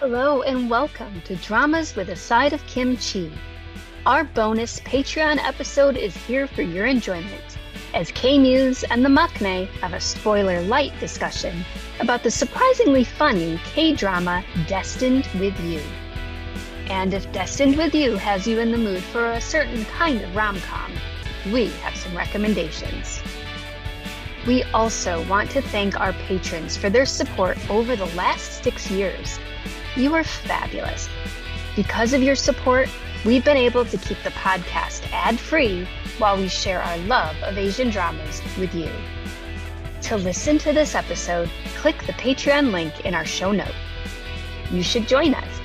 Hello and welcome to Dramas with a Side of Kimchi. Our bonus Patreon episode is here for your enjoyment, as Kmuse and the Maknae have a spoiler light discussion about the surprisingly funny K drama Destined with You. And if Destined with You has you in the mood for a certain kind of rom com, we have some recommendations. We also want to thank our patrons for their support over the last six years. You are fabulous. Because of your support, we've been able to keep the podcast ad free while we share our love of Asian dramas with you. To listen to this episode, click the Patreon link in our show note. You should join us.